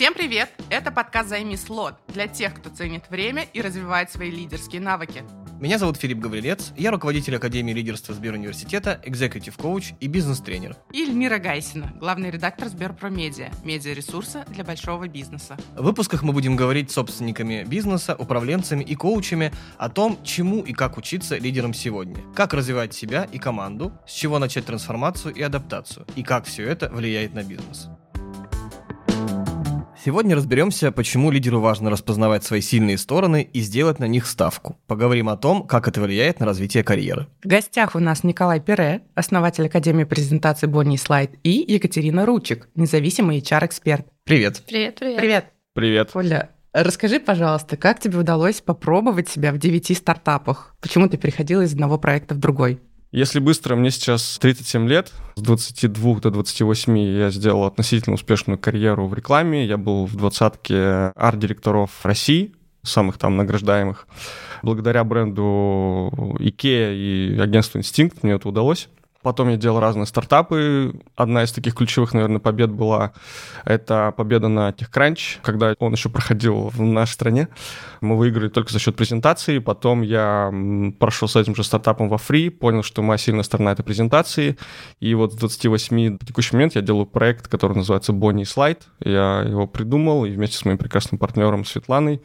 Всем привет! Это подкаст «Займи слот» для тех, кто ценит время и развивает свои лидерские навыки. Меня зовут Филипп Гаврилец, я руководитель Академии лидерства Сберуниверситета, экзекутив коуч и бизнес-тренер. И Эльмира Гайсина, главный редактор Сберпромедиа, медиаресурса для большого бизнеса. В выпусках мы будем говорить с собственниками бизнеса, управленцами и коучами о том, чему и как учиться лидерам сегодня, как развивать себя и команду, с чего начать трансформацию и адаптацию, и как все это влияет на бизнес. Сегодня разберемся, почему лидеру важно распознавать свои сильные стороны и сделать на них ставку. Поговорим о том, как это влияет на развитие карьеры. В гостях у нас Николай Пере, основатель Академии презентации Бонни Слайд, и Екатерина Ручик, независимый HR-эксперт. Привет. Привет, привет. Привет. Привет. Оля, расскажи, пожалуйста, как тебе удалось попробовать себя в девяти стартапах? Почему ты переходила из одного проекта в другой? Если быстро, мне сейчас 37 лет. С 22 до 28 я сделал относительно успешную карьеру в рекламе. Я был в двадцатке арт-директоров России, самых там награждаемых. Благодаря бренду IKEA и агентству Instinct мне это удалось. Потом я делал разные стартапы. Одна из таких ключевых, наверное, побед была это победа на TechCrunch, когда он еще проходил в нашей стране. Мы выиграли только за счет презентации. Потом я прошел с этим же стартапом во Free, понял, что моя сильная сторона — это презентации. И вот с 28 в текущий момент я делаю проект, который называется Bonnie Slide. Я его придумал и вместе с моим прекрасным партнером Светланой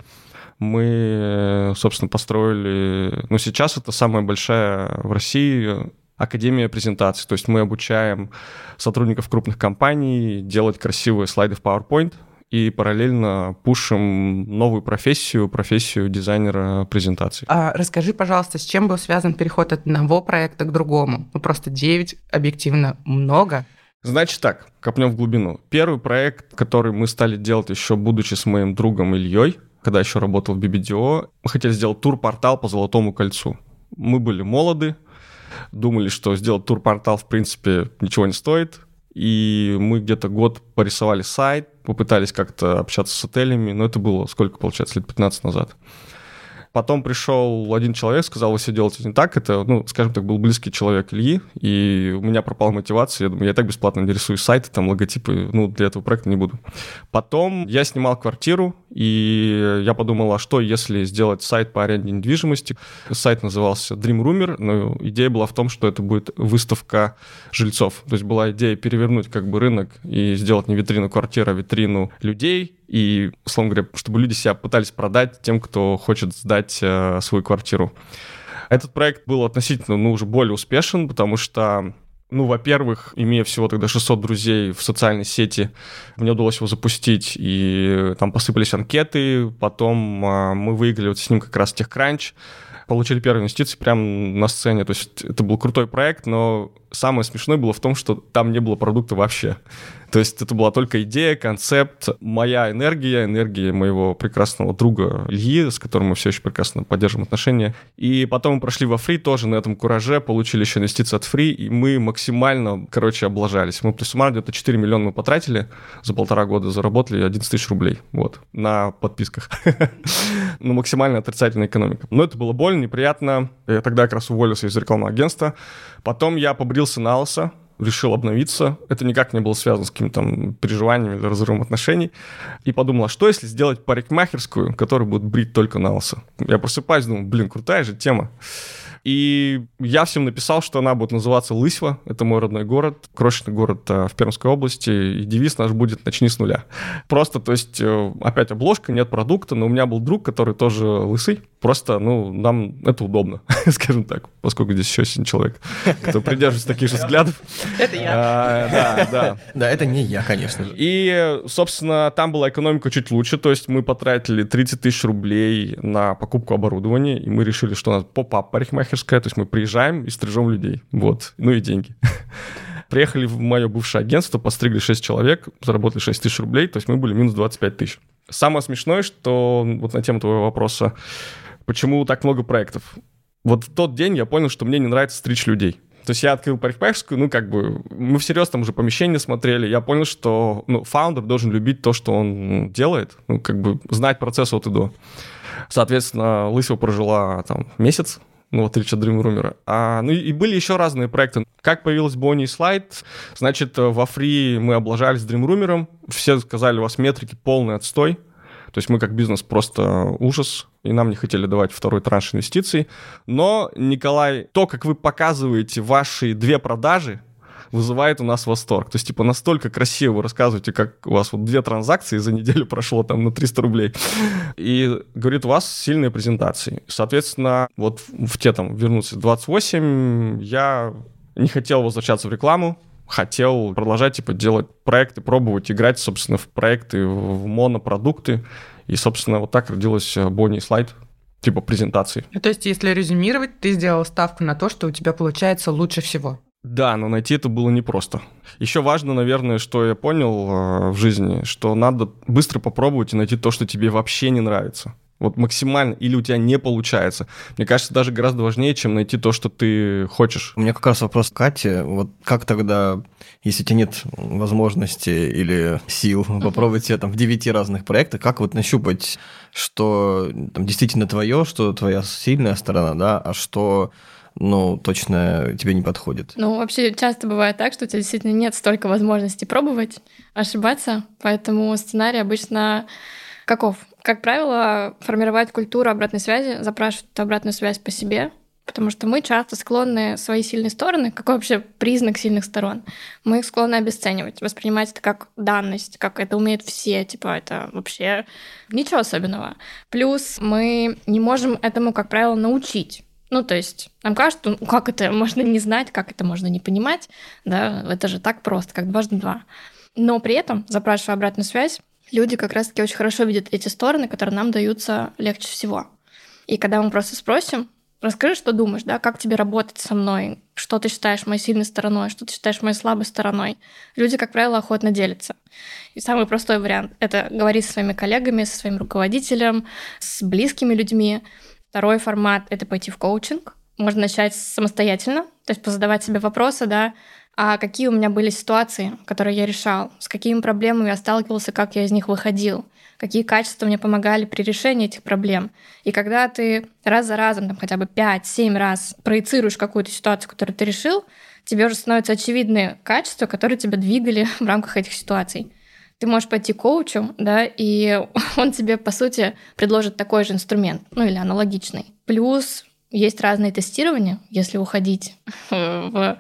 мы, собственно, построили... Ну, сейчас это самая большая в России Академия презентаций. То есть мы обучаем сотрудников крупных компаний делать красивые слайды в PowerPoint и параллельно пушим новую профессию, профессию дизайнера презентаций. А расскажи, пожалуйста, с чем был связан переход от одного проекта к другому? Ну, просто 9 объективно много. Значит так, копнем в глубину. Первый проект, который мы стали делать еще будучи с моим другом Ильей, когда еще работал в BBDO, мы хотели сделать тур-портал по Золотому кольцу. Мы были молоды, думали, что сделать тур-портал, в принципе, ничего не стоит. И мы где-то год порисовали сайт, попытались как-то общаться с отелями, но это было сколько, получается, лет 15 назад. Потом пришел один человек, сказал, вы все делаете не так. Это, ну, скажем так, был близкий человек Ильи, и у меня пропала мотивация. Я думаю, я так бесплатно рисую сайты, там, логотипы, ну, для этого проекта не буду. Потом я снимал квартиру, и я подумал, а что, если сделать сайт по аренде недвижимости? Сайт назывался Dream Roomer, но идея была в том, что это будет выставка жильцов. То есть была идея перевернуть как бы рынок и сделать не витрину квартиры, а витрину людей, и, условно говоря, чтобы люди себя пытались продать тем, кто хочет сдать э, свою квартиру. Этот проект был относительно, ну, уже более успешен, потому что ну, во-первых, имея всего тогда 600 друзей в социальной сети, мне удалось его запустить, и там посыпались анкеты, потом а, мы выиграли вот с ним как раз TechCrunch, получили первые инвестиции прямо на сцене, то есть это был крутой проект, но самое смешное было в том, что там не было продукта вообще. То есть это была только идея, концепт, моя энергия, энергия моего прекрасного друга Ильи, с которым мы все еще прекрасно поддерживаем отношения. И потом мы прошли во фри тоже на этом кураже, получили еще инвестиции от фри, и мы максимально, короче, облажались. Мы при суммарно где-то 4 миллиона мы потратили за полтора года, заработали 11 тысяч рублей, вот, на подписках. Ну, максимально отрицательная экономика. Но это было больно, неприятно. Я тогда как раз уволился из рекламного агентства. Потом я побрился на лысо, решил обновиться. Это никак не было связано с какими-то там переживаниями или разрывом отношений. И подумал, а что если сделать парикмахерскую, которая будет брить только на лысо? Я просыпаюсь, думаю, блин, крутая же тема. И я всем написал, что она будет называться Лысьва. Это мой родной город, крошечный город а, в Пермской области. И девиз наш будет «Начни с нуля». Просто, то есть, э, опять обложка, нет продукта, но у меня был друг, который тоже лысый. Просто, ну, нам это удобно, скажем так, поскольку здесь еще один человек, кто придерживается таких же взглядов. Это я. А, да, да. Да, это не я, конечно же. И, собственно, там была экономика чуть лучше, то есть мы потратили 30 тысяч рублей на покупку оборудования, и мы решили, что у нас поп-ап парикмахер парикмахерская, то есть мы приезжаем и стрижем людей, вот, ну и деньги. Приехали в мое бывшее агентство, постригли 6 человек, заработали 6 тысяч рублей, то есть мы были минус 25 тысяч. Самое смешное, что вот на тему твоего вопроса, почему так много проектов? Вот в тот день я понял, что мне не нравится стричь людей. То есть я открыл парикмахерскую, ну, как бы, мы всерьез там уже помещение смотрели, я понял, что, ну, фаундер должен любить то, что он делает, ну, как бы, знать процесс от и до. Соответственно, Лысева прожила там месяц, ну, в отличие от Dream А, ну и были еще разные проекты. Как появилась Bonnie Slide, значит, во фри мы облажались Dream все сказали, у вас метрики полный отстой, то есть мы как бизнес просто ужас, и нам не хотели давать второй транш инвестиций. Но, Николай, то, как вы показываете ваши две продажи, вызывает у нас восторг. То есть, типа, настолько красиво вы рассказываете, как у вас вот две транзакции за неделю прошло там на 300 рублей. И, говорит, у вас сильные презентации. Соответственно, вот в те там вернуться 28, я не хотел возвращаться в рекламу, хотел продолжать, типа, делать проекты, пробовать играть, собственно, в проекты, в монопродукты. И, собственно, вот так родилась Бонни слайд, типа презентации. То есть, если резюмировать, ты сделал ставку на то, что у тебя получается лучше всего. Да, но найти это было непросто. Еще важно, наверное, что я понял э, в жизни, что надо быстро попробовать и найти то, что тебе вообще не нравится. Вот максимально, или у тебя не получается. Мне кажется, даже гораздо важнее, чем найти то, что ты хочешь. У меня как раз вопрос к Кате. Вот как тогда, если у тебя нет возможности или сил попробовать себя там в девяти разных проектах, как вот нащупать, что там действительно твое, что твоя сильная сторона, да, а что ну, точно тебе не подходит. Ну, вообще часто бывает так, что у тебя действительно нет столько возможностей пробовать, ошибаться, поэтому сценарий обычно каков? Как правило, формировать культуру обратной связи, запрашивать обратную связь по себе, потому что мы часто склонны свои сильные стороны, какой вообще признак сильных сторон, мы их склонны обесценивать, воспринимать это как данность, как это умеют все, типа это вообще ничего особенного. Плюс мы не можем этому, как правило, научить. Ну, то есть нам кажется, ну, как это можно не знать, как это можно не понимать, да, это же так просто, как дважды два. Но при этом, запрашивая обратную связь, люди как раз-таки очень хорошо видят эти стороны, которые нам даются легче всего. И когда мы просто спросим, расскажи, что думаешь, да, как тебе работать со мной, что ты считаешь моей сильной стороной, что ты считаешь моей слабой стороной. Люди, как правило, охотно делятся. И самый простой вариант — это говорить со своими коллегами, со своим руководителем, с близкими людьми, Второй формат — это пойти в коучинг. Можно начать самостоятельно, то есть позадавать себе вопросы, да, а какие у меня были ситуации, которые я решал, с какими проблемами я сталкивался, как я из них выходил, какие качества мне помогали при решении этих проблем. И когда ты раз за разом, там, хотя бы 5-7 раз проецируешь какую-то ситуацию, которую ты решил, тебе уже становятся очевидны качества, которые тебя двигали в рамках этих ситуаций ты можешь пойти к коучу, да, и он тебе, по сути, предложит такой же инструмент, ну или аналогичный. Плюс есть разные тестирования, если уходить в,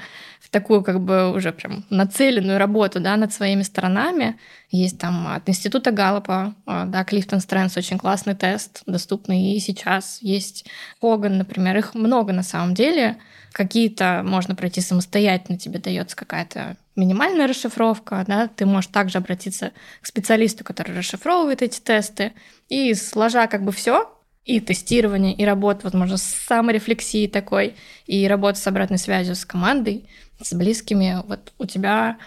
такую как бы уже прям нацеленную работу да, над своими сторонами. Есть там от Института Галлопа, а, да, Клифтон Стрэнс, очень классный тест, доступный и сейчас. Есть Хоган, например, их много на самом деле. Какие-то можно пройти самостоятельно, тебе дается какая-то минимальная расшифровка, да, ты можешь также обратиться к специалисту, который расшифровывает эти тесты, и сложа как бы все, и тестирование, и работа, возможно, с саморефлексией такой, и работа с обратной связью с командой, с близкими, вот у тебя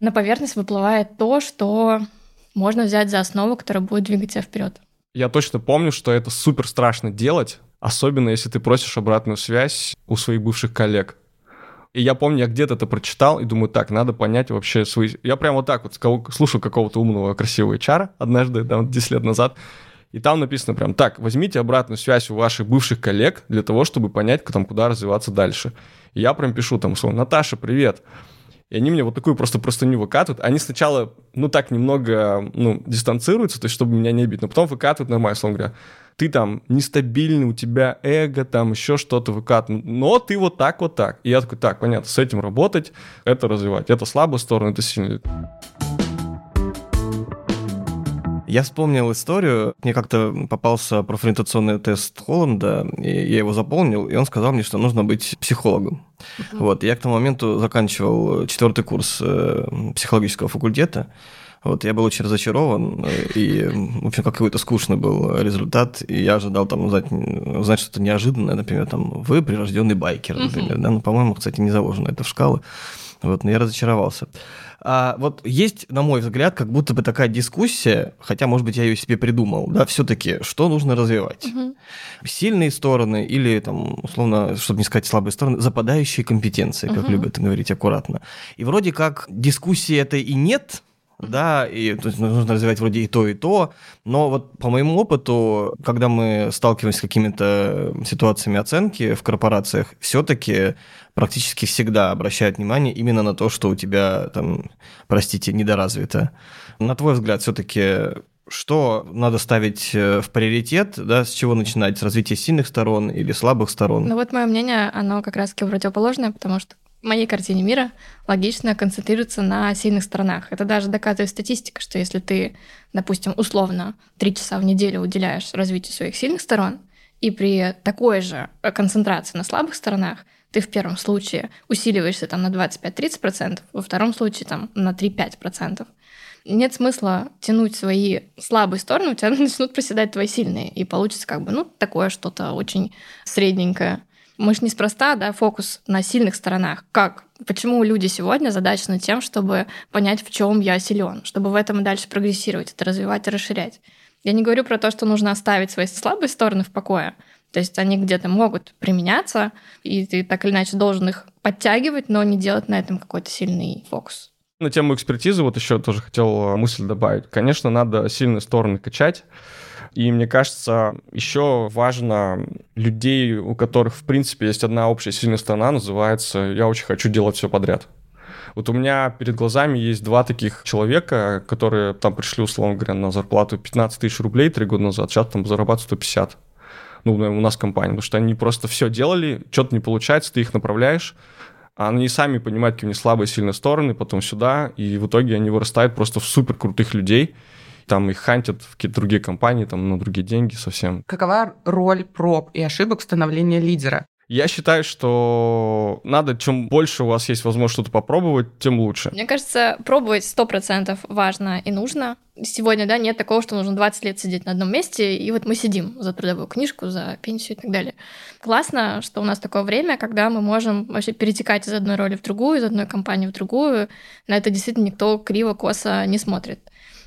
на поверхность выплывает то, что можно взять за основу, которая будет двигать тебя вперед. Я точно помню, что это супер страшно делать, особенно если ты просишь обратную связь у своих бывших коллег. И я помню, я где-то это прочитал и думаю, так, надо понять вообще свои... Я прям вот так вот слушал какого-то умного, красивого HR однажды, там, 10 лет назад, и там написано прям, так, возьмите обратную связь у ваших бывших коллег для того, чтобы понять, там, куда развиваться дальше. Я прям пишу там, условно, Наташа, привет. И они мне вот такую просто простыню выкатывают. Они сначала, ну, так немного, ну, дистанцируются, то есть, чтобы меня не бить, но потом выкатывают нормально, условно говоря ты там нестабильный, у тебя эго, там еще что-то выкатывает, но ты вот так, вот так. И я такой, так, понятно, с этим работать, это развивать. Это слабая сторона, это сильная. Я вспомнил историю. Мне как-то попался профориентационный тест Холланда, и я его заполнил, и он сказал мне, что нужно быть психологом. Uh-huh. Вот, я к тому моменту заканчивал четвертый курс э, психологического факультета. Вот, я был очень разочарован, и, в общем, какой-то скучный был результат, и я ожидал там узнать, узнать что-то неожиданное, например, там, вы прирожденный байкер, например, да, ну, по-моему, кстати, не заложено это в шкалы, вот, но я разочаровался. А вот есть, на мой взгляд, как будто бы такая дискуссия, хотя, может быть, я ее себе придумал, да, все-таки, что нужно развивать? Угу. Сильные стороны или, там, условно, чтобы не сказать слабые стороны, западающие компетенции, как угу. любят говорить аккуратно. И вроде как дискуссии это и нет, да, и то есть, нужно развивать вроде и то, и то, но вот по моему опыту, когда мы сталкиваемся с какими-то ситуациями оценки в корпорациях, все-таки практически всегда обращают внимание именно на то, что у тебя там, простите, недоразвито. На твой взгляд, все-таки что надо ставить э, в приоритет, да, с чего начинать, с развития сильных сторон или слабых сторон? Ну вот мое мнение, оно как раз-таки противоположное, потому что моей картине мира логично концентрироваться на сильных сторонах. Это даже доказывает статистика, что если ты, допустим, условно три часа в неделю уделяешь развитию своих сильных сторон, и при такой же концентрации на слабых сторонах ты в первом случае усиливаешься там на 25-30%, во втором случае там на 3-5%. Нет смысла тянуть свои слабые стороны, у тебя начнут проседать твои сильные, и получится как бы, ну, такое что-то очень средненькое. Мы же неспроста, да, фокус на сильных сторонах. Как? Почему люди сегодня задачены тем, чтобы понять, в чем я силен, чтобы в этом и дальше прогрессировать, это развивать и расширять. Я не говорю про то, что нужно оставить свои слабые стороны в покое. То есть они где-то могут применяться, и ты так или иначе должен их подтягивать, но не делать на этом какой-то сильный фокус. На тему экспертизы вот еще тоже хотел мысль добавить. Конечно, надо сильные стороны качать, и мне кажется, еще важно людей, у которых, в принципе, есть одна общая сильная сторона, называется «я очень хочу делать все подряд». Вот у меня перед глазами есть два таких человека, которые там пришли, условно говоря, на зарплату 15 тысяч рублей три года назад, сейчас там зарабатывают 150 ну, у нас компания, потому что они просто все делали, что-то не получается, ты их направляешь, а они сами понимают, какие у них слабые и сильные стороны, потом сюда, и в итоге они вырастают просто в супер крутых людей, там их хантят в какие-то другие компании, там на другие деньги совсем. Какова роль проб и ошибок становления лидера? Я считаю, что надо, чем больше у вас есть возможность что-то попробовать, тем лучше. Мне кажется, пробовать 100% важно и нужно. Сегодня, да, нет такого, что нужно 20 лет сидеть на одном месте, и вот мы сидим за трудовую книжку, за пенсию и так далее. Классно, что у нас такое время, когда мы можем вообще перетекать из одной роли в другую, из одной компании в другую. На это действительно никто криво-косо не смотрит.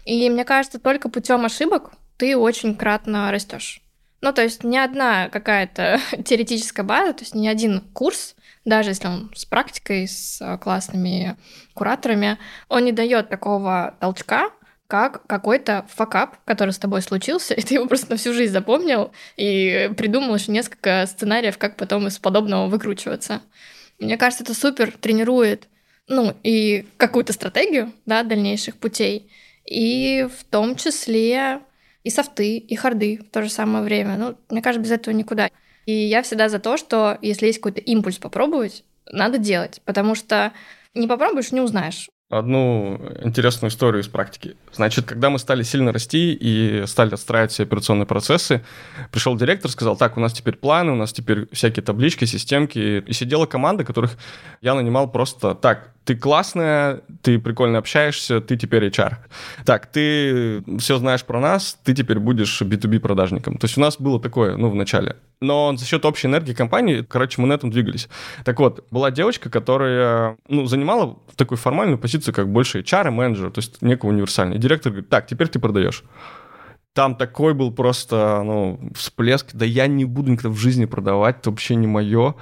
И мне кажется, только путем ошибок ты очень кратно растешь. Ну, то есть ни одна какая-то теоретическая база, то есть ни один курс, даже если он с практикой, с классными кураторами, он не дает такого толчка, как какой-то факап, который с тобой случился, и ты его просто на всю жизнь запомнил и придумал еще несколько сценариев, как потом из подобного выкручиваться. Мне кажется, это супер тренирует, ну, и какую-то стратегию, да, дальнейших путей, и в том числе и софты, и харды в то же самое время. Ну, мне кажется, без этого никуда. И я всегда за то, что если есть какой-то импульс попробовать, надо делать, потому что не попробуешь, не узнаешь одну интересную историю из практики. Значит, когда мы стали сильно расти и стали отстраивать все операционные процессы, пришел директор, сказал, так, у нас теперь планы, у нас теперь всякие таблички, системки. И сидела команда, которых я нанимал просто так, ты классная, ты прикольно общаешься, ты теперь HR. Так, ты все знаешь про нас, ты теперь будешь B2B продажником. То есть у нас было такое, ну, в начале. Но за счет общей энергии компании, короче, мы на этом двигались. Так вот, была девочка, которая, ну, занимала такую формальную позицию, как больше HR и менеджер, то есть некого универсальный. И директор говорит, так, теперь ты продаешь. Там такой был просто, ну, всплеск. Да я не буду никогда в жизни продавать, это вообще не мое.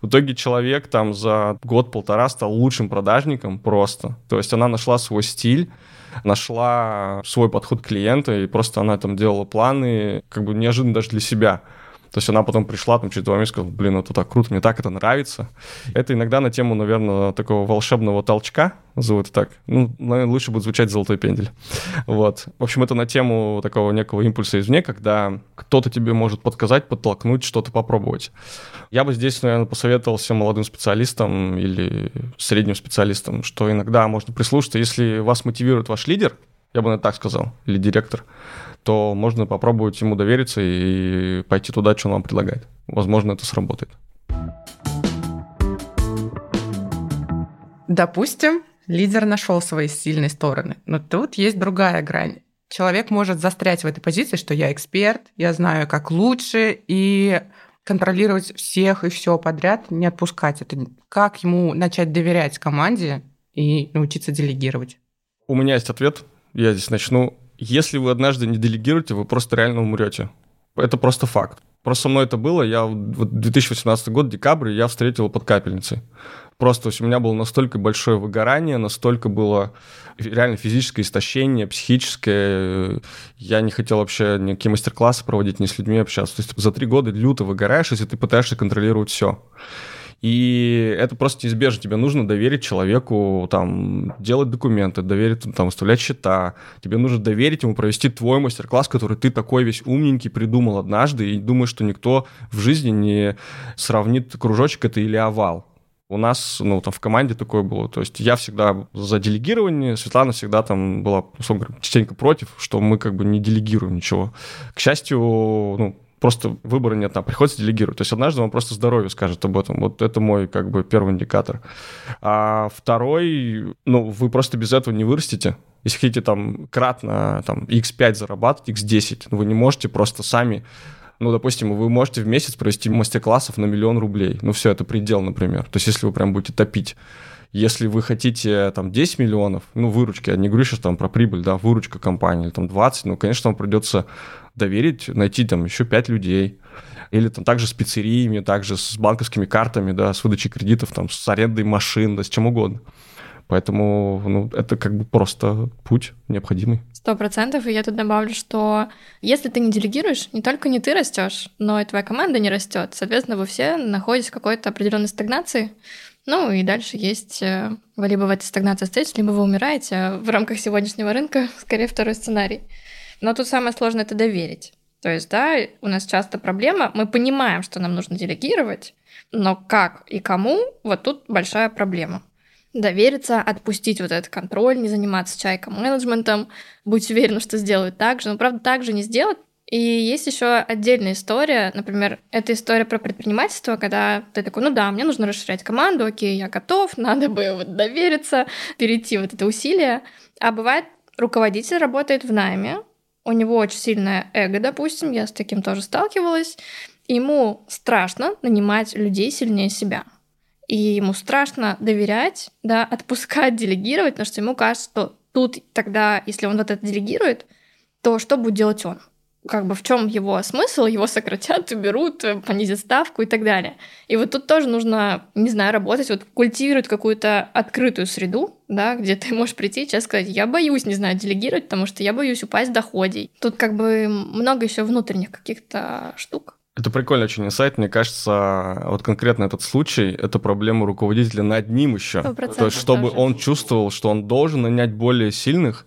В итоге человек там за год-полтора стал лучшим продажником просто. То есть она нашла свой стиль, нашла свой подход к клиенту, и просто она там делала планы, как бы неожиданно даже для себя. То есть она потом пришла там через два месяца сказала, блин, это так круто, мне так это нравится. Это иногда на тему, наверное, такого волшебного толчка, зовут так. Ну, наверное, лучше будет звучать «золотой пендель». Вот. В общем, это на тему такого некого импульса извне, когда кто-то тебе может подсказать, подтолкнуть, что-то попробовать. Я бы здесь, наверное, посоветовал всем молодым специалистам или средним специалистам, что иногда можно прислушаться, если вас мотивирует ваш лидер, я бы наверное, так сказал, или директор, то можно попробовать ему довериться и пойти туда, что он вам предлагает. Возможно, это сработает. Допустим, лидер нашел свои сильные стороны, но тут есть другая грань. Человек может застрять в этой позиции, что я эксперт, я знаю, как лучше, и контролировать всех и все подряд, не отпускать это. Как ему начать доверять команде и научиться делегировать? У меня есть ответ. Я здесь начну. Если вы однажды не делегируете, вы просто реально умрете. Это просто факт. Просто со мной это было, я вот 2018 год, декабрь, я встретил под капельницей. Просто у меня было настолько большое выгорание, настолько было реально физическое истощение, психическое. Я не хотел вообще никакие мастер-классы проводить, ни с людьми общаться. То есть за три года люто выгораешь, если ты пытаешься контролировать все. И это просто неизбежно. Тебе нужно доверить человеку, там, делать документы, доверить, там, выставлять счета. Тебе нужно доверить ему провести твой мастер-класс, который ты такой весь умненький придумал однажды, и думаешь, что никто в жизни не сравнит кружочек это или овал. У нас, ну, там в команде такое было. То есть я всегда за делегирование, Светлана всегда там была, условно говоря, частенько против, что мы как бы не делегируем ничего. К счастью, ну, просто выбора нет, а приходится делегировать. То есть однажды вам просто здоровье скажет об этом. Вот это мой как бы первый индикатор. А второй, ну, вы просто без этого не вырастете. Если хотите там кратно там x5 зарабатывать, x10, вы не можете просто сами ну, допустим, вы можете в месяц провести мастер-классов на миллион рублей. Ну, все, это предел, например. То есть, если вы прям будете топить. Если вы хотите там 10 миллионов, ну, выручки, я не говорю сейчас там про прибыль, да, выручка компании, или там 20, ну, конечно, вам придется доверить, найти там еще 5 людей. Или там также с пиццериями, также с банковскими картами, да, с выдачей кредитов, там, с арендой машин, да, с чем угодно. Поэтому ну, это как бы просто путь необходимый. Сто процентов. И я тут добавлю, что если ты не делегируешь, не только не ты растешь, но и твоя команда не растет. Соответственно, вы все находитесь в какой-то определенной стагнации. Ну и дальше есть э, вы либо в этой стагнации остаетесь, либо вы умираете. А в рамках сегодняшнего рынка скорее второй сценарий. Но тут самое сложное это доверить. То есть, да, у нас часто проблема, мы понимаем, что нам нужно делегировать, но как и кому, вот тут большая проблема довериться, отпустить вот этот контроль, не заниматься чайком-менеджментом, быть уверенным, что сделают так же. Но, правда, так же не сделать. И есть еще отдельная история, например, это история про предпринимательство, когда ты такой, ну да, мне нужно расширять команду, окей, я готов, надо бы вот довериться, перейти вот это усилие. А бывает, руководитель работает в найме, у него очень сильное эго, допустим, я с таким тоже сталкивалась, ему страшно нанимать людей сильнее себя – и ему страшно доверять, да, отпускать, делегировать, потому что ему кажется, что тут тогда, если он вот это делегирует, то что будет делать он? Как бы в чем его смысл? Его сократят, уберут, понизят ставку и так далее. И вот тут тоже нужно, не знаю, работать, вот культивировать какую-то открытую среду, да, где ты можешь прийти и сейчас сказать, я боюсь, не знаю, делегировать, потому что я боюсь упасть в доходе. Тут как бы много еще внутренних каких-то штук. Это прикольно очень инсайт. Мне кажется, вот конкретно этот случай — это проблема руководителя над ним еще. То есть, чтобы тоже. он чувствовал, что он должен нанять более сильных,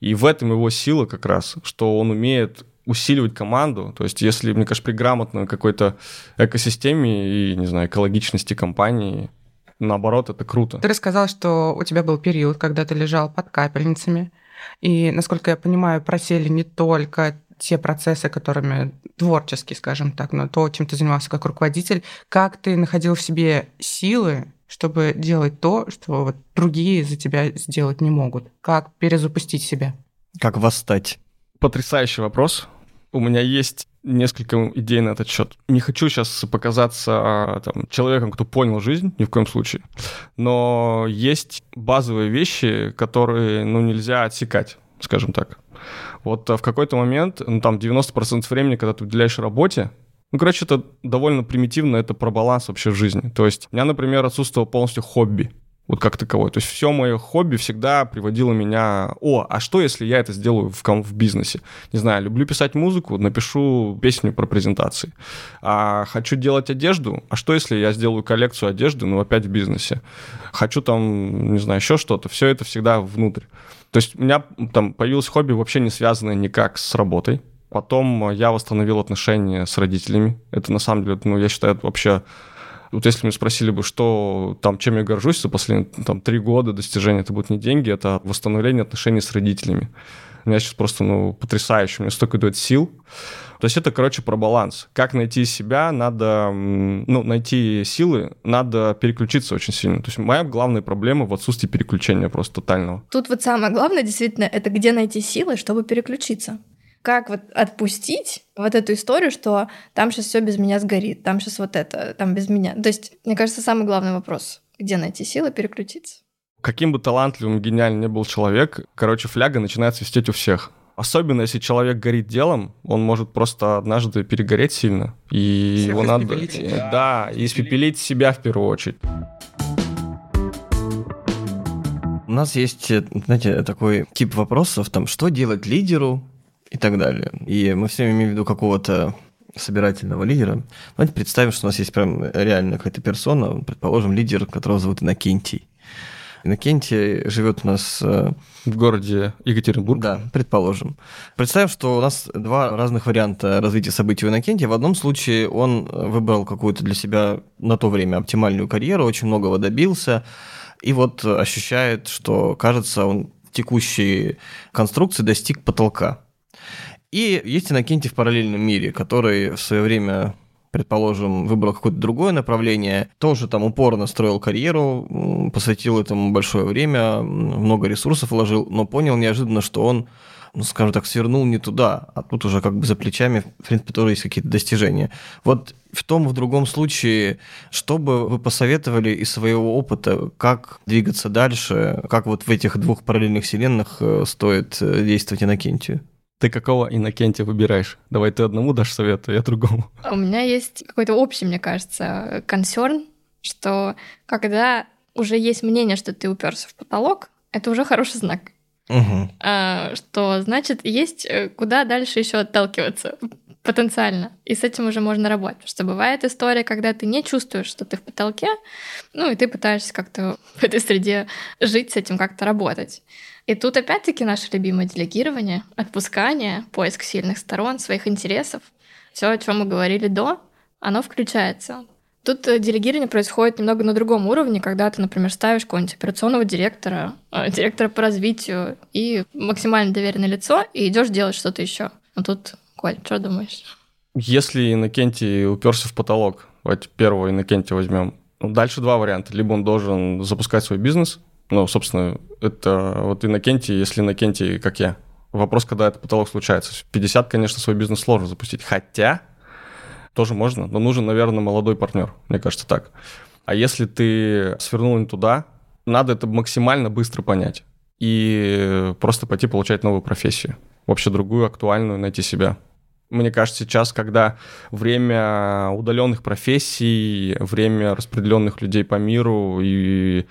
и в этом его сила как раз, что он умеет усиливать команду. То есть, если, мне кажется, при грамотной какой-то экосистеме и, не знаю, экологичности компании, наоборот, это круто. Ты рассказал, что у тебя был период, когда ты лежал под капельницами, и, насколько я понимаю, просели не только те процессы, которыми творчески, скажем так, но то, чем ты занимался как руководитель, как ты находил в себе силы, чтобы делать то, что вот другие за тебя сделать не могут? Как перезапустить себя? Как восстать? Потрясающий вопрос. У меня есть несколько идей на этот счет. Не хочу сейчас показаться а, там, человеком, кто понял жизнь, ни в коем случае. Но есть базовые вещи, которые ну, нельзя отсекать, скажем так. Вот э, в какой-то момент, ну там 90% времени, когда ты уделяешь работе, ну, короче, это довольно примитивно, это про баланс вообще в жизни. То есть у меня, например, отсутствовало полностью хобби вот как таковое. То есть все мое хобби всегда приводило меня, о, а что если я это сделаю в, в бизнесе? Не знаю, люблю писать музыку, напишу песню про презентации. А хочу делать одежду, а что если я сделаю коллекцию одежды, но опять в бизнесе? Хочу там, не знаю, еще что-то. Все это всегда внутрь. То есть у меня там появилось хобби вообще не связанное никак с работой. Потом я восстановил отношения с родителями. Это на самом деле, ну, я считаю, это вообще... Вот если мне спросили бы, что там, чем я горжусь за последние там, три года достижения, это будут не деньги, это восстановление отношений с родителями. У меня сейчас просто, ну, потрясающе, мне столько дает сил. То есть это, короче, про баланс. Как найти себя, надо, ну, найти силы, надо переключиться очень сильно. То есть моя главная проблема в отсутствии переключения просто тотального. Тут вот самое главное, действительно, это где найти силы, чтобы переключиться как вот отпустить вот эту историю, что там сейчас все без меня сгорит, там сейчас вот это, там без меня. То есть, мне кажется, самый главный вопрос, где найти силы переключиться. Каким бы талантливым, гениальным ни был человек, короче, фляга начинает свистеть у всех. Особенно если человек горит делом, он может просто однажды перегореть сильно. И Всех его надо... испепелить. Да, испепелить себя в первую очередь. У нас есть, э, знаете, такой тип вопросов, там, что делать лидеру и так далее. И мы все имеем в виду какого-то собирательного лидера. Давайте представим, что у нас есть прям реально какая-то персона, предположим, лидер, которого зовут Иннокентий. Иннокентий живет у нас э, В городе Екатеринбург. Да, предположим. Представим, что у нас два разных варианта развития событий у Иннокентия. В одном случае он выбрал какую-то для себя на то время оптимальную карьеру, очень многого добился, и вот ощущает, что, кажется, он текущей конструкции достиг потолка. И есть Иннокентий в параллельном мире, который в свое время предположим, выбрал какое-то другое направление, тоже там упорно строил карьеру, посвятил этому большое время, много ресурсов вложил, но понял неожиданно, что он, ну, скажем так, свернул не туда, а тут уже как бы за плечами, в принципе, тоже есть какие-то достижения. Вот в том в другом случае, что бы вы посоветовали из своего опыта, как двигаться дальше, как вот в этих двух параллельных вселенных э, стоит э, действовать Иннокентию? Ты какого Иннокентия выбираешь? Давай ты одному дашь совет, а я другому. У меня есть какой-то общий, мне кажется, консерн, что когда уже есть мнение, что ты уперся в потолок, это уже хороший знак. Угу. А, что значит есть э, куда дальше еще отталкиваться потенциально. И с этим уже можно работать. Потому что бывает история, когда ты не чувствуешь, что ты в потолке, ну и ты пытаешься как-то в этой среде жить, с этим как-то работать. И тут опять-таки наше любимое делегирование, отпускание, поиск сильных сторон, своих интересов. Все, о чем мы говорили до, оно включается. Тут э, делегирование происходит немного на другом уровне, когда ты, например, ставишь какого-нибудь операционного директора, э, директора по развитию и максимально доверенное лицо, и идешь делать что-то еще. А тут, Коль, что думаешь? Если Иннокентий уперся в потолок, давайте первого Иннокентия возьмем. Ну, дальше два варианта. Либо он должен запускать свой бизнес, ну, собственно, это вот Иннокентий, если Иннокентий, как я. Вопрос, когда этот потолок случается. В 50, конечно, свой бизнес сложно запустить. Хотя, тоже можно, но нужен, наверное, молодой партнер, мне кажется так. А если ты свернул не туда, надо это максимально быстро понять и просто пойти получать новую профессию, вообще другую, актуальную, найти себя. Мне кажется, сейчас, когда время удаленных профессий, время распределенных людей по миру и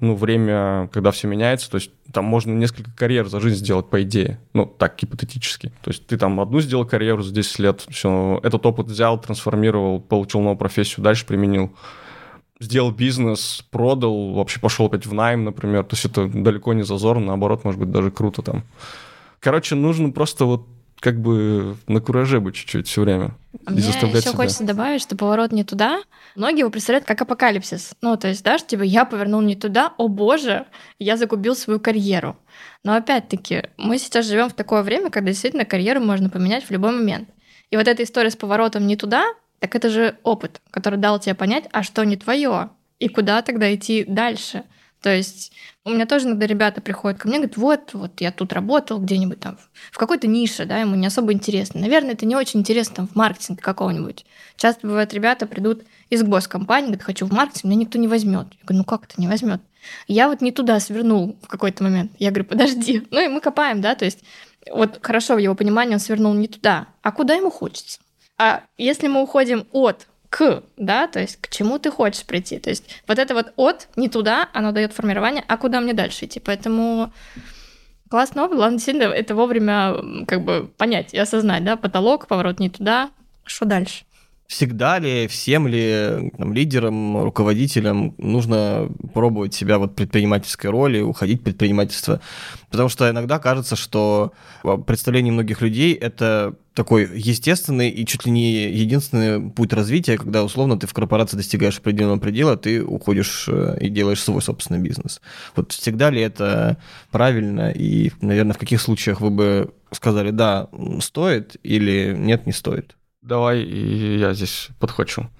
ну, время, когда все меняется, то есть там можно несколько карьер за жизнь сделать, по идее. Ну, так, гипотетически. То есть ты там одну сделал карьеру за 10 лет, все, этот опыт взял, трансформировал, получил новую профессию, дальше применил. Сделал бизнес, продал, вообще пошел опять в найм, например. То есть это далеко не зазорно, наоборот, может быть, даже круто там. Короче, нужно просто вот как бы на кураже быть чуть-чуть все время. А и мне еще себя. хочется добавить, что поворот не туда. Многие его представляют как апокалипсис. Ну, то есть, да, что, типа, я повернул не туда, о боже, я загубил свою карьеру. Но опять-таки, мы сейчас живем в такое время, когда действительно карьеру можно поменять в любой момент. И вот эта история с поворотом не туда, так это же опыт, который дал тебе понять, а что не твое, и куда тогда идти дальше. То есть у меня тоже иногда ребята приходят ко мне, говорят, вот, вот я тут работал где-нибудь там в какой-то нише, да, ему не особо интересно. Наверное, это не очень интересно там в маркетинге какого-нибудь. Часто бывает, ребята придут из госкомпании, говорят, хочу в маркетинг, меня никто не возьмет. Я говорю, ну как это не возьмет? Я вот не туда свернул в какой-то момент. Я говорю, подожди. Ну и мы копаем, да, то есть вот хорошо в его понимании он свернул не туда, а куда ему хочется. А если мы уходим от к, да, то есть к чему ты хочешь прийти. То есть вот это вот от, не туда, оно дает формирование, а куда мне дальше идти. Поэтому классный опыт, главное действительно это вовремя как бы понять и осознать, да, потолок, поворот не туда, что дальше. Всегда ли, всем ли там, лидерам, руководителям нужно пробовать себя вот предпринимательской роли, уходить в предпринимательство? Потому что иногда кажется, что в представлении многих людей это такой естественный и чуть ли не единственный путь развития, когда условно ты в корпорации достигаешь определенного предела, ты уходишь э, и делаешь свой собственный бизнес. Вот всегда ли это правильно и, наверное, в каких случаях вы бы сказали, да, стоит или нет, не стоит? Давай я здесь подхвачу.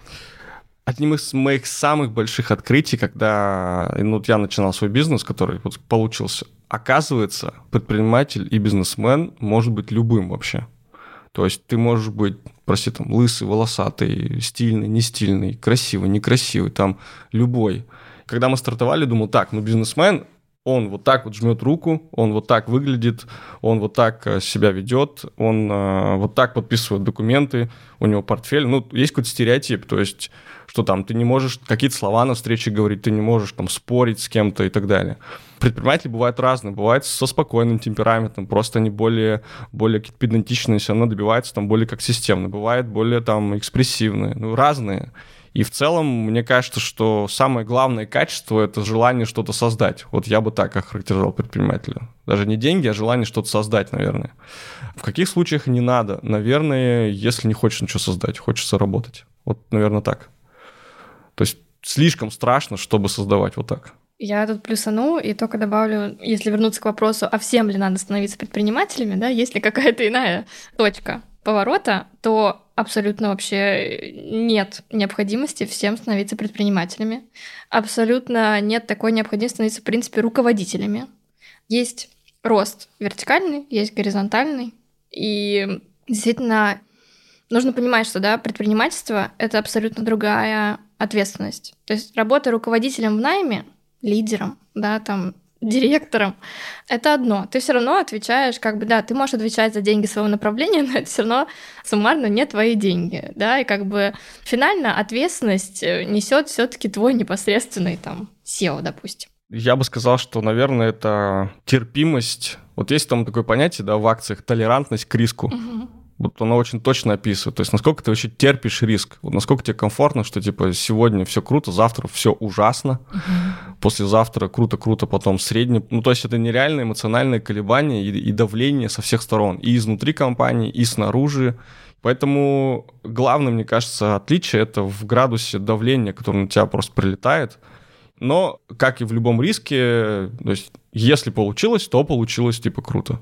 Одним из моих самых больших открытий, когда ну, я начинал свой бизнес, который вот получился, оказывается, предприниматель и бизнесмен может быть любым вообще. То есть ты можешь быть, прости, там, лысый, волосатый, стильный, не стильный, красивый, некрасивый, там, любой. Когда мы стартовали, думал, так, ну, бизнесмен, он вот так вот жмет руку, он вот так выглядит, он вот так э, себя ведет, он э, вот так подписывает документы, у него портфель. Ну, есть какой-то стереотип, то есть, что там ты не можешь какие-то слова на встрече говорить, ты не можешь там спорить с кем-то и так далее. Предприниматели бывают разные, бывают со спокойным темпераментом, просто они более, более какие-то педантичные, все равно добиваются там более как системно, бывает более там экспрессивные, ну, разные. И в целом, мне кажется, что самое главное качество — это желание что-то создать. Вот я бы так охарактеризовал предпринимателя. Даже не деньги, а желание что-то создать, наверное. В каких случаях не надо? Наверное, если не хочешь ничего создать, хочется работать. Вот, наверное, так. То есть слишком страшно, чтобы создавать вот так. Я тут плюсану и только добавлю, если вернуться к вопросу, а всем ли надо становиться предпринимателями, да, есть ли какая-то иная точка поворота, то абсолютно вообще нет необходимости всем становиться предпринимателями. Абсолютно нет такой необходимости становиться, в принципе, руководителями. Есть рост вертикальный, есть горизонтальный. И действительно нужно понимать, что да, предпринимательство — это абсолютно другая ответственность. То есть работа руководителем в найме, лидером, да, там директором, это одно. Ты все равно отвечаешь, как бы, да, ты можешь отвечать за деньги своего направления, но это все равно суммарно не твои деньги, да, и как бы финально ответственность э, несет все-таки твой непосредственный там SEO, допустим. Я бы сказал, что, наверное, это терпимость. Вот есть там такое понятие, да, в акциях толерантность к риску. Угу вот она очень точно описывает. То есть насколько ты вообще терпишь риск, вот насколько тебе комфортно, что типа сегодня все круто, завтра все ужасно, uh-huh. послезавтра круто-круто, потом средне. Ну то есть это нереальное эмоциональное колебание и, и давление со всех сторон, и изнутри компании, и снаружи. Поэтому главное, мне кажется, отличие это в градусе давления, которое на тебя просто прилетает. Но, как и в любом риске, то есть, если получилось, то получилось типа круто.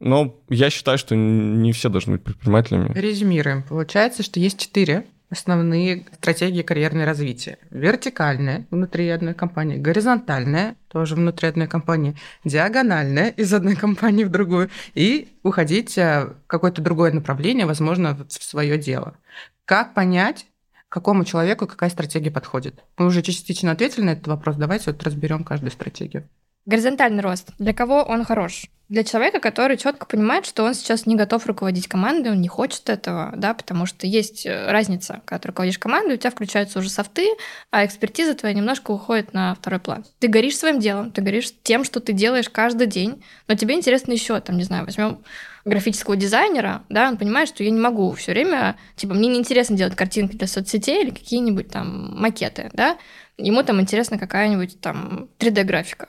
Но я считаю, что не все должны быть предпринимателями. Резюмируем. Получается, что есть четыре основные стратегии карьерного развития. Вертикальная внутри одной компании, горизонтальная тоже внутри одной компании, диагональная из одной компании в другую и уходить э, в какое-то другое направление, возможно, в свое дело. Как понять, какому человеку какая стратегия подходит? Мы уже частично ответили на этот вопрос. Давайте вот разберем каждую стратегию. Горизонтальный рост. Для кого он хорош? Для человека, который четко понимает, что он сейчас не готов руководить командой, он не хочет этого, да, потому что есть э, разница, когда ты руководишь командой, у тебя включаются уже софты, а экспертиза твоя немножко уходит на второй план. Ты горишь своим делом, ты горишь тем, что ты делаешь каждый день, но тебе интересно еще, там, не знаю, возьмем графического дизайнера, да, он понимает, что я не могу все время, типа, мне неинтересно делать картинки для соцсетей или какие-нибудь там макеты, да, ему там интересна какая-нибудь там 3D-графика.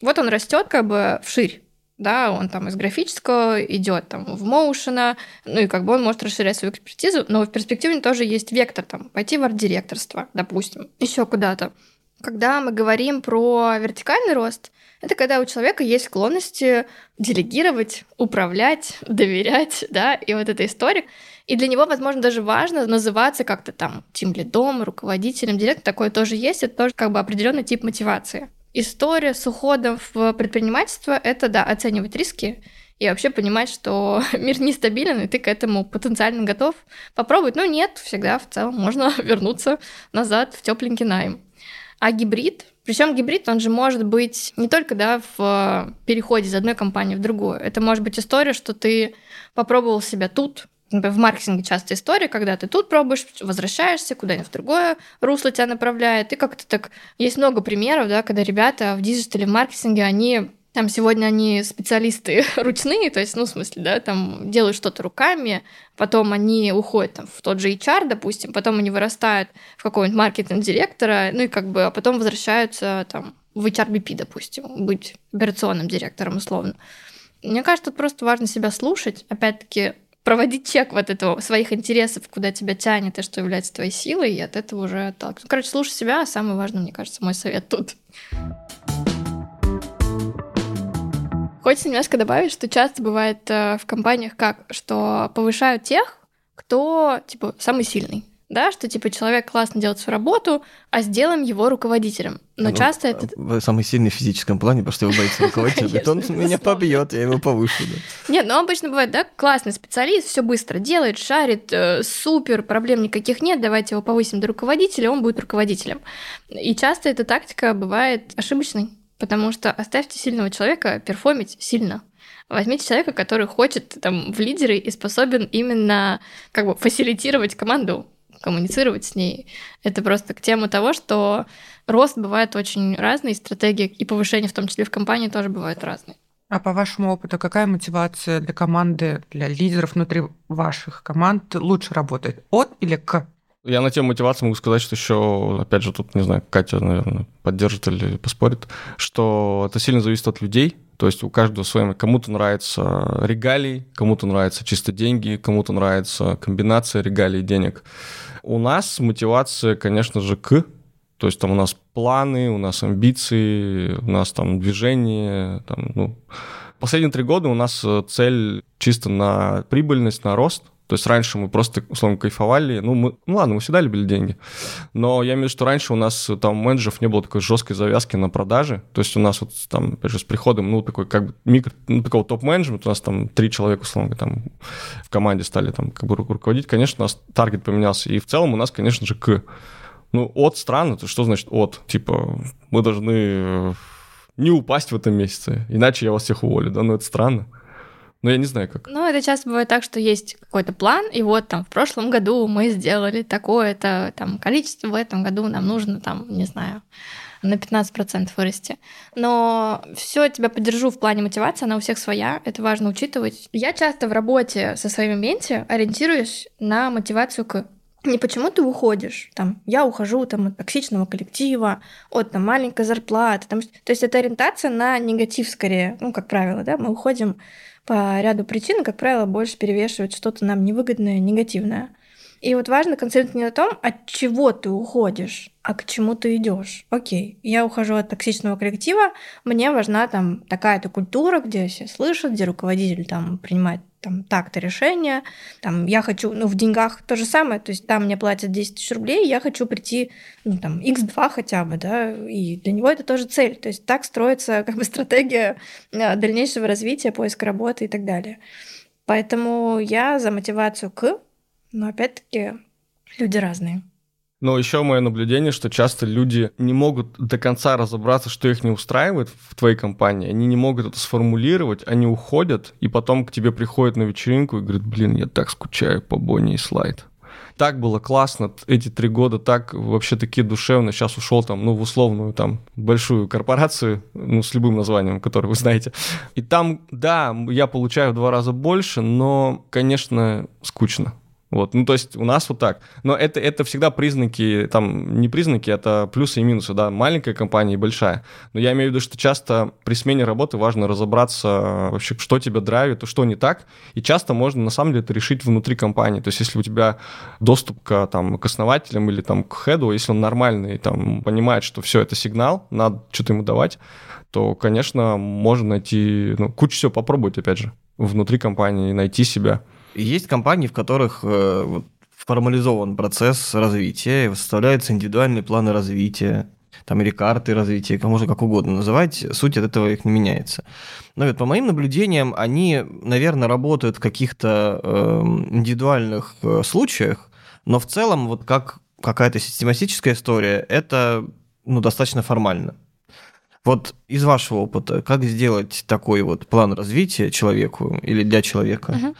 Вот он растет как бы вширь, да, он там из графического идет там в моушена, ну и как бы он может расширять свою экспертизу, но в перспективе тоже есть вектор там пойти в арт-директорство, допустим, еще куда-то. Когда мы говорим про вертикальный рост, это когда у человека есть склонности делегировать, управлять, доверять, да, и вот эта история. И для него, возможно, даже важно называться как-то там тем лидом, руководителем, директором, такое тоже есть, это тоже как бы определенный тип мотивации история с уходом в предпринимательство — это, да, оценивать риски и вообще понимать, что мир нестабилен, и ты к этому потенциально готов попробовать. Но нет, всегда в целом можно вернуться назад в тепленький найм. А гибрид, причем гибрид, он же может быть не только да, в переходе из одной компании в другую. Это может быть история, что ты попробовал себя тут, в маркетинге часто история, когда ты тут пробуешь, возвращаешься, куда-нибудь в другое русло тебя направляет. И как-то так... Есть много примеров, да, когда ребята в диджитале, маркетинге, они там сегодня они специалисты ручные, то есть, ну, в смысле, да, там делают что-то руками, потом они уходят там, в тот же HR, допустим, потом они вырастают в какого-нибудь маркетинг-директора, ну и как бы, а потом возвращаются там в HRBP, допустим, быть операционным директором условно. Мне кажется, тут просто важно себя слушать. Опять-таки, проводить чек вот этого своих интересов, куда тебя тянет и что является твоей силой, и от этого уже отталкиваться. Ну, короче, слушай себя, а самое важное, мне кажется, мой совет тут. Хочется немножко добавить, что часто бывает э, в компаниях как, что повышают тех, кто, типа, самый сильный да, что типа человек классно делает свою работу, а сделаем его руководителем. Но ну, часто это... Вы самый сильный в физическом плане, потому что его боится руководитель. Говорит, он меня побьет, я его повышу. Нет, но обычно бывает, да, классный специалист, все быстро делает, шарит, э, супер, проблем никаких нет, давайте его повысим до руководителя, он будет руководителем. И часто эта тактика бывает ошибочной. Потому что оставьте сильного человека перформить сильно. Возьмите человека, который хочет там в лидеры и способен именно как бы фасилитировать команду, коммуницировать с ней. Это просто к тему того, что рост бывает очень разный, стратегии и повышение, в том числе в компании, тоже бывают разные. А по вашему опыту, какая мотивация для команды, для лидеров внутри ваших команд лучше работает? От или к? Я на тему мотивации могу сказать, что еще, опять же, тут, не знаю, Катя, наверное, поддержит или поспорит, что это сильно зависит от людей, то есть у каждого своего, кому-то нравится регалий, кому-то нравятся чисто деньги, кому-то нравится комбинация регалий и денег. У нас мотивация, конечно же, к, то есть там у нас планы, у нас амбиции, у нас там движение, там, ну, последние три года у нас цель чисто на прибыльность, на рост – то есть раньше мы просто, условно, кайфовали. Ну, мы, ну ладно, мы всегда любили деньги. Но я имею в виду, что раньше у нас там менеджеров не было такой жесткой завязки на продажи. То есть у нас вот там, опять же, с приходом, ну, такой как бы микро, ну, такого топ-менеджмента, у нас там три человека, условно, там в команде стали там как бы руководить. Конечно, у нас таргет поменялся. И в целом у нас, конечно же, к. Ну, от странно, то что значит от? Типа, мы должны э, не упасть в этом месяце, иначе я вас всех уволю, да, ну это странно. Но я не знаю, как. Ну, это часто бывает так, что есть какой-то план, и вот там в прошлом году мы сделали такое-то там количество, в этом году нам нужно там, не знаю, на 15% вырасти. Но все тебя поддержу в плане мотивации, она у всех своя, это важно учитывать. Я часто в работе со своими менти ориентируюсь на мотивацию к не почему ты уходишь, там, я ухожу там, от токсичного коллектива, от там, маленькой зарплаты. Там, то есть это ориентация на негатив скорее, ну, как правило, да, мы уходим по ряду причин, как правило, больше перевешивает что-то нам невыгодное, негативное. И вот важно концентрироваться не на том, от чего ты уходишь, а к чему ты идешь. Окей, я ухожу от токсичного коллектива, мне важна там такая-то культура, где все слышат, где руководитель там принимает там так-то решение, там я хочу, ну в деньгах то же самое, то есть там мне платят 10 тысяч рублей, я хочу прийти, ну там x2 хотя бы, да, и для него это тоже цель, то есть так строится как бы стратегия э, дальнейшего развития, поиска работы и так далее. Поэтому я за мотивацию к, но опять-таки люди разные. Но еще мое наблюдение, что часто люди не могут до конца разобраться, что их не устраивает в твоей компании. Они не могут это сформулировать, они уходят, и потом к тебе приходят на вечеринку и говорят, блин, я так скучаю по Бонни и Слайд. Так было классно, эти три года так вообще такие душевно. Сейчас ушел там, ну, в условную там большую корпорацию, ну, с любым названием, которое вы знаете. И там, да, я получаю в два раза больше, но, конечно, скучно. Вот, ну, то есть у нас вот так. Но это, это всегда признаки, там, не признаки, это плюсы и минусы, да, маленькая компания и большая. Но я имею в виду, что часто при смене работы важно разобраться вообще, что тебя драйвит, что не так. И часто можно, на самом деле, это решить внутри компании. То есть если у тебя доступ к, там, к основателям или там, к хеду, если он нормальный, там, понимает, что все, это сигнал, надо что-то ему давать, то, конечно, можно найти, ну, кучу всего попробовать, опять же, внутри компании, найти себя. Есть компании, в которых э, формализован процесс развития, составляются индивидуальные планы развития, там или карты развития, можно как угодно называть, суть от этого их не меняется. Но вот по моим наблюдениям, они, наверное, работают в каких-то э, индивидуальных э, случаях, но в целом вот как какая-то систематическая история, это ну, достаточно формально. Вот из вашего опыта, как сделать такой вот план развития человеку или для человека, угу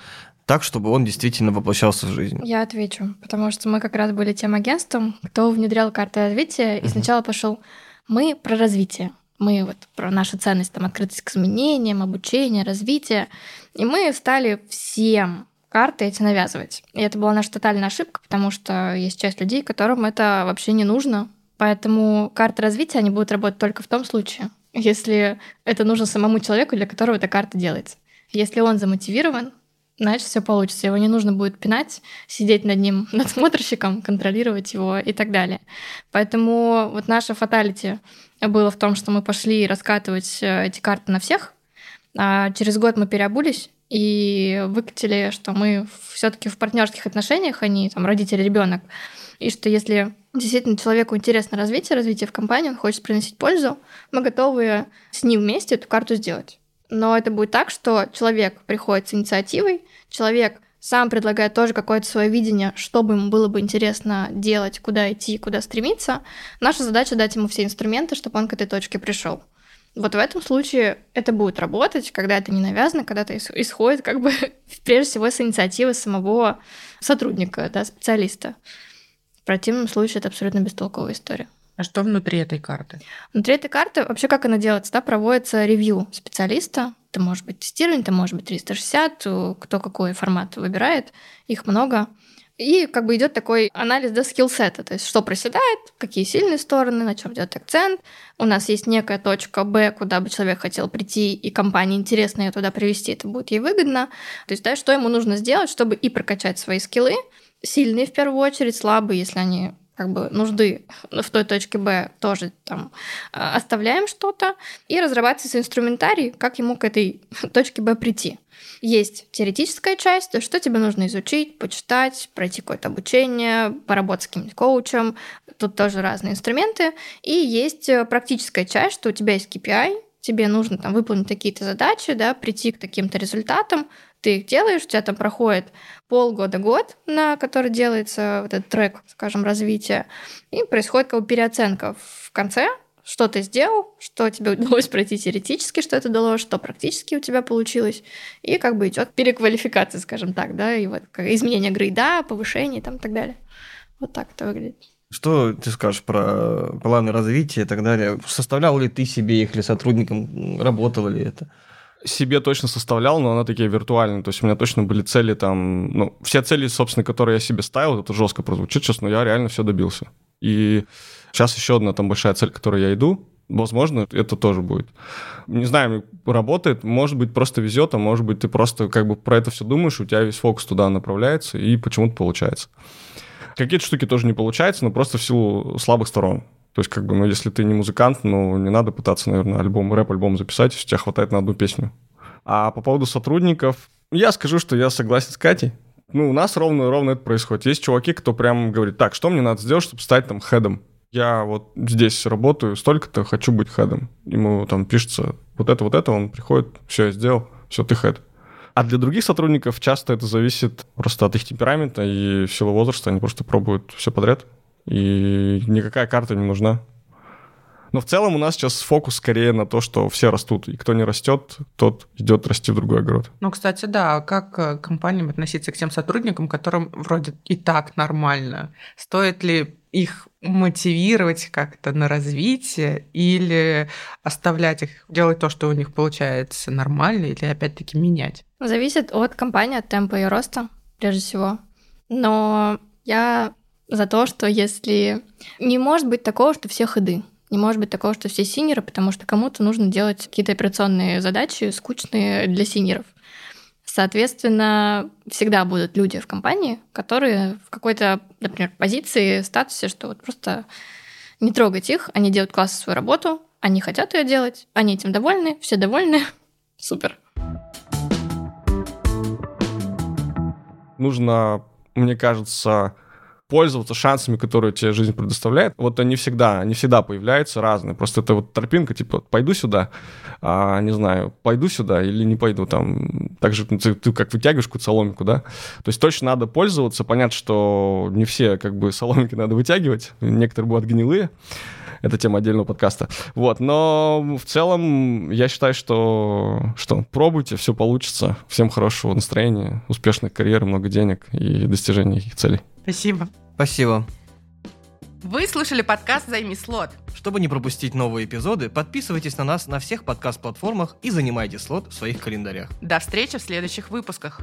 так, чтобы он действительно воплощался в жизнь? Я отвечу, потому что мы как раз были тем агентством, кто внедрял карты развития, и сначала пошел мы про развитие. Мы вот про нашу ценность, там, открытость к изменениям, обучение, развитие. И мы стали всем карты эти навязывать. И это была наша тотальная ошибка, потому что есть часть людей, которым это вообще не нужно. Поэтому карты развития, они будут работать только в том случае, если это нужно самому человеку, для которого эта карта делается. Если он замотивирован, значит, все получится. Его не нужно будет пинать, сидеть над ним надсмотрщиком, контролировать его и так далее. Поэтому вот наша фаталити было в том, что мы пошли раскатывать э, эти карты на всех. А через год мы переобулись и выкатили, что мы все-таки в партнерских отношениях, а там родители, ребенок. И что если действительно человеку интересно развитие, развитие в компании, он хочет приносить пользу, мы готовы с ним вместе эту карту сделать но это будет так, что человек приходит с инициативой, человек сам предлагает тоже какое-то свое видение, что бы ему было бы интересно делать, куда идти, куда стремиться. Наша задача дать ему все инструменты, чтобы он к этой точке пришел. Вот в этом случае это будет работать, когда это не навязано, когда это исходит как бы прежде всего с инициативы самого сотрудника, да, специалиста. В противном случае это абсолютно бестолковая история. А что внутри этой карты? Внутри этой карты вообще как она делается? Да, проводится ревью специалиста. Это может быть тестирование, это может быть 360, кто какой формат выбирает. Их много. И как бы идет такой анализ до скиллсета, то есть что проседает, какие сильные стороны, на чем делать акцент. У нас есть некая точка Б, куда бы человек хотел прийти, и компания интересно ее туда привести, это будет ей выгодно. То есть, да, что ему нужно сделать, чтобы и прокачать свои скиллы, сильные в первую очередь, слабые, если они как бы нужды в той точке Б тоже там а, оставляем что-то, и разрабатывается инструментарий, как ему к этой точке Б прийти. Есть теоретическая часть, то что тебе нужно изучить, почитать, пройти какое-то обучение, поработать с каким-нибудь коучем, тут тоже разные инструменты. И есть э, практическая часть, что у тебя есть KPI, тебе нужно там выполнить какие-то задачи, да, прийти к таким-то результатам, ты их делаешь, у тебя там проходит полгода-год, на который делается вот этот трек, скажем, развития, и происходит как бы переоценка в конце, что ты сделал, что тебе удалось пройти теоретически, что это дало, что практически у тебя получилось, и как бы идет переквалификация, скажем так, да, и вот изменение грейда, повышение там и так далее. Вот так это выглядит. Что ты скажешь про планы развития и так далее? Составлял ли ты себе их или сотрудникам, работало ли это? Себе точно составлял, но она такие виртуальные. То есть у меня точно были цели там... Ну, все цели, собственно, которые я себе ставил, это жестко прозвучит сейчас, но я реально все добился. И сейчас еще одна там большая цель, к которой я иду, Возможно, это тоже будет. Не знаю, работает, может быть, просто везет, а может быть, ты просто как бы про это все думаешь, у тебя весь фокус туда направляется, и почему-то получается. Какие-то штуки тоже не получаются, но просто в силу слабых сторон. То есть, как бы, ну, если ты не музыкант, ну, не надо пытаться, наверное, альбом, рэп-альбом записать, если тебя хватает на одну песню. А по поводу сотрудников, я скажу, что я согласен с Катей. Ну, у нас ровно-ровно это происходит. Есть чуваки, кто прям говорит, так, что мне надо сделать, чтобы стать там хедом? Я вот здесь работаю, столько-то хочу быть хедом. Ему там пишется вот это, вот это, он приходит, все, я сделал, все, ты хед. А для других сотрудников часто это зависит просто от их темперамента и в силу возраста они просто пробуют все подряд и никакая карта не нужна. Но в целом у нас сейчас фокус скорее на то, что все растут, и кто не растет, тот идет расти в другой огород. Ну, кстати, да, как э, компаниям относиться к тем сотрудникам, которым вроде и так нормально? Стоит ли их мотивировать как-то на развитие или оставлять их делать то, что у них получается нормально, или опять-таки менять? Зависит от компании, от темпа ее роста, прежде всего. Но я за то, что если... Не может быть такого, что все ходы. Не может быть такого, что все синеры, потому что кому-то нужно делать какие-то операционные задачи, скучные для синеров. Соответственно, всегда будут люди в компании, которые в какой-то, например, позиции, статусе, что вот просто не трогать их, они делают классно свою работу, они хотят ее делать, они этим довольны, все довольны. Супер. Нужно, мне кажется, пользоваться шансами, которые тебе жизнь предоставляет. Вот они всегда, они всегда появляются разные. Просто это вот тропинка, типа, пойду сюда, а, не знаю, пойду сюда или не пойду. Там, так же ты, ты как вытягиваешь какую-то соломинку, да? То есть точно надо пользоваться. Понятно, что не все как бы соломинки надо вытягивать. Некоторые будут гнилые. Это тема отдельного подкаста. Вот, но в целом я считаю, что, что пробуйте, все получится. Всем хорошего настроения, успешной карьеры, много денег и достижений целей. Спасибо. Спасибо. Вы слушали подкаст «Займи слот». Чтобы не пропустить новые эпизоды, подписывайтесь на нас на всех подкаст-платформах и занимайте слот в своих календарях. До встречи в следующих выпусках.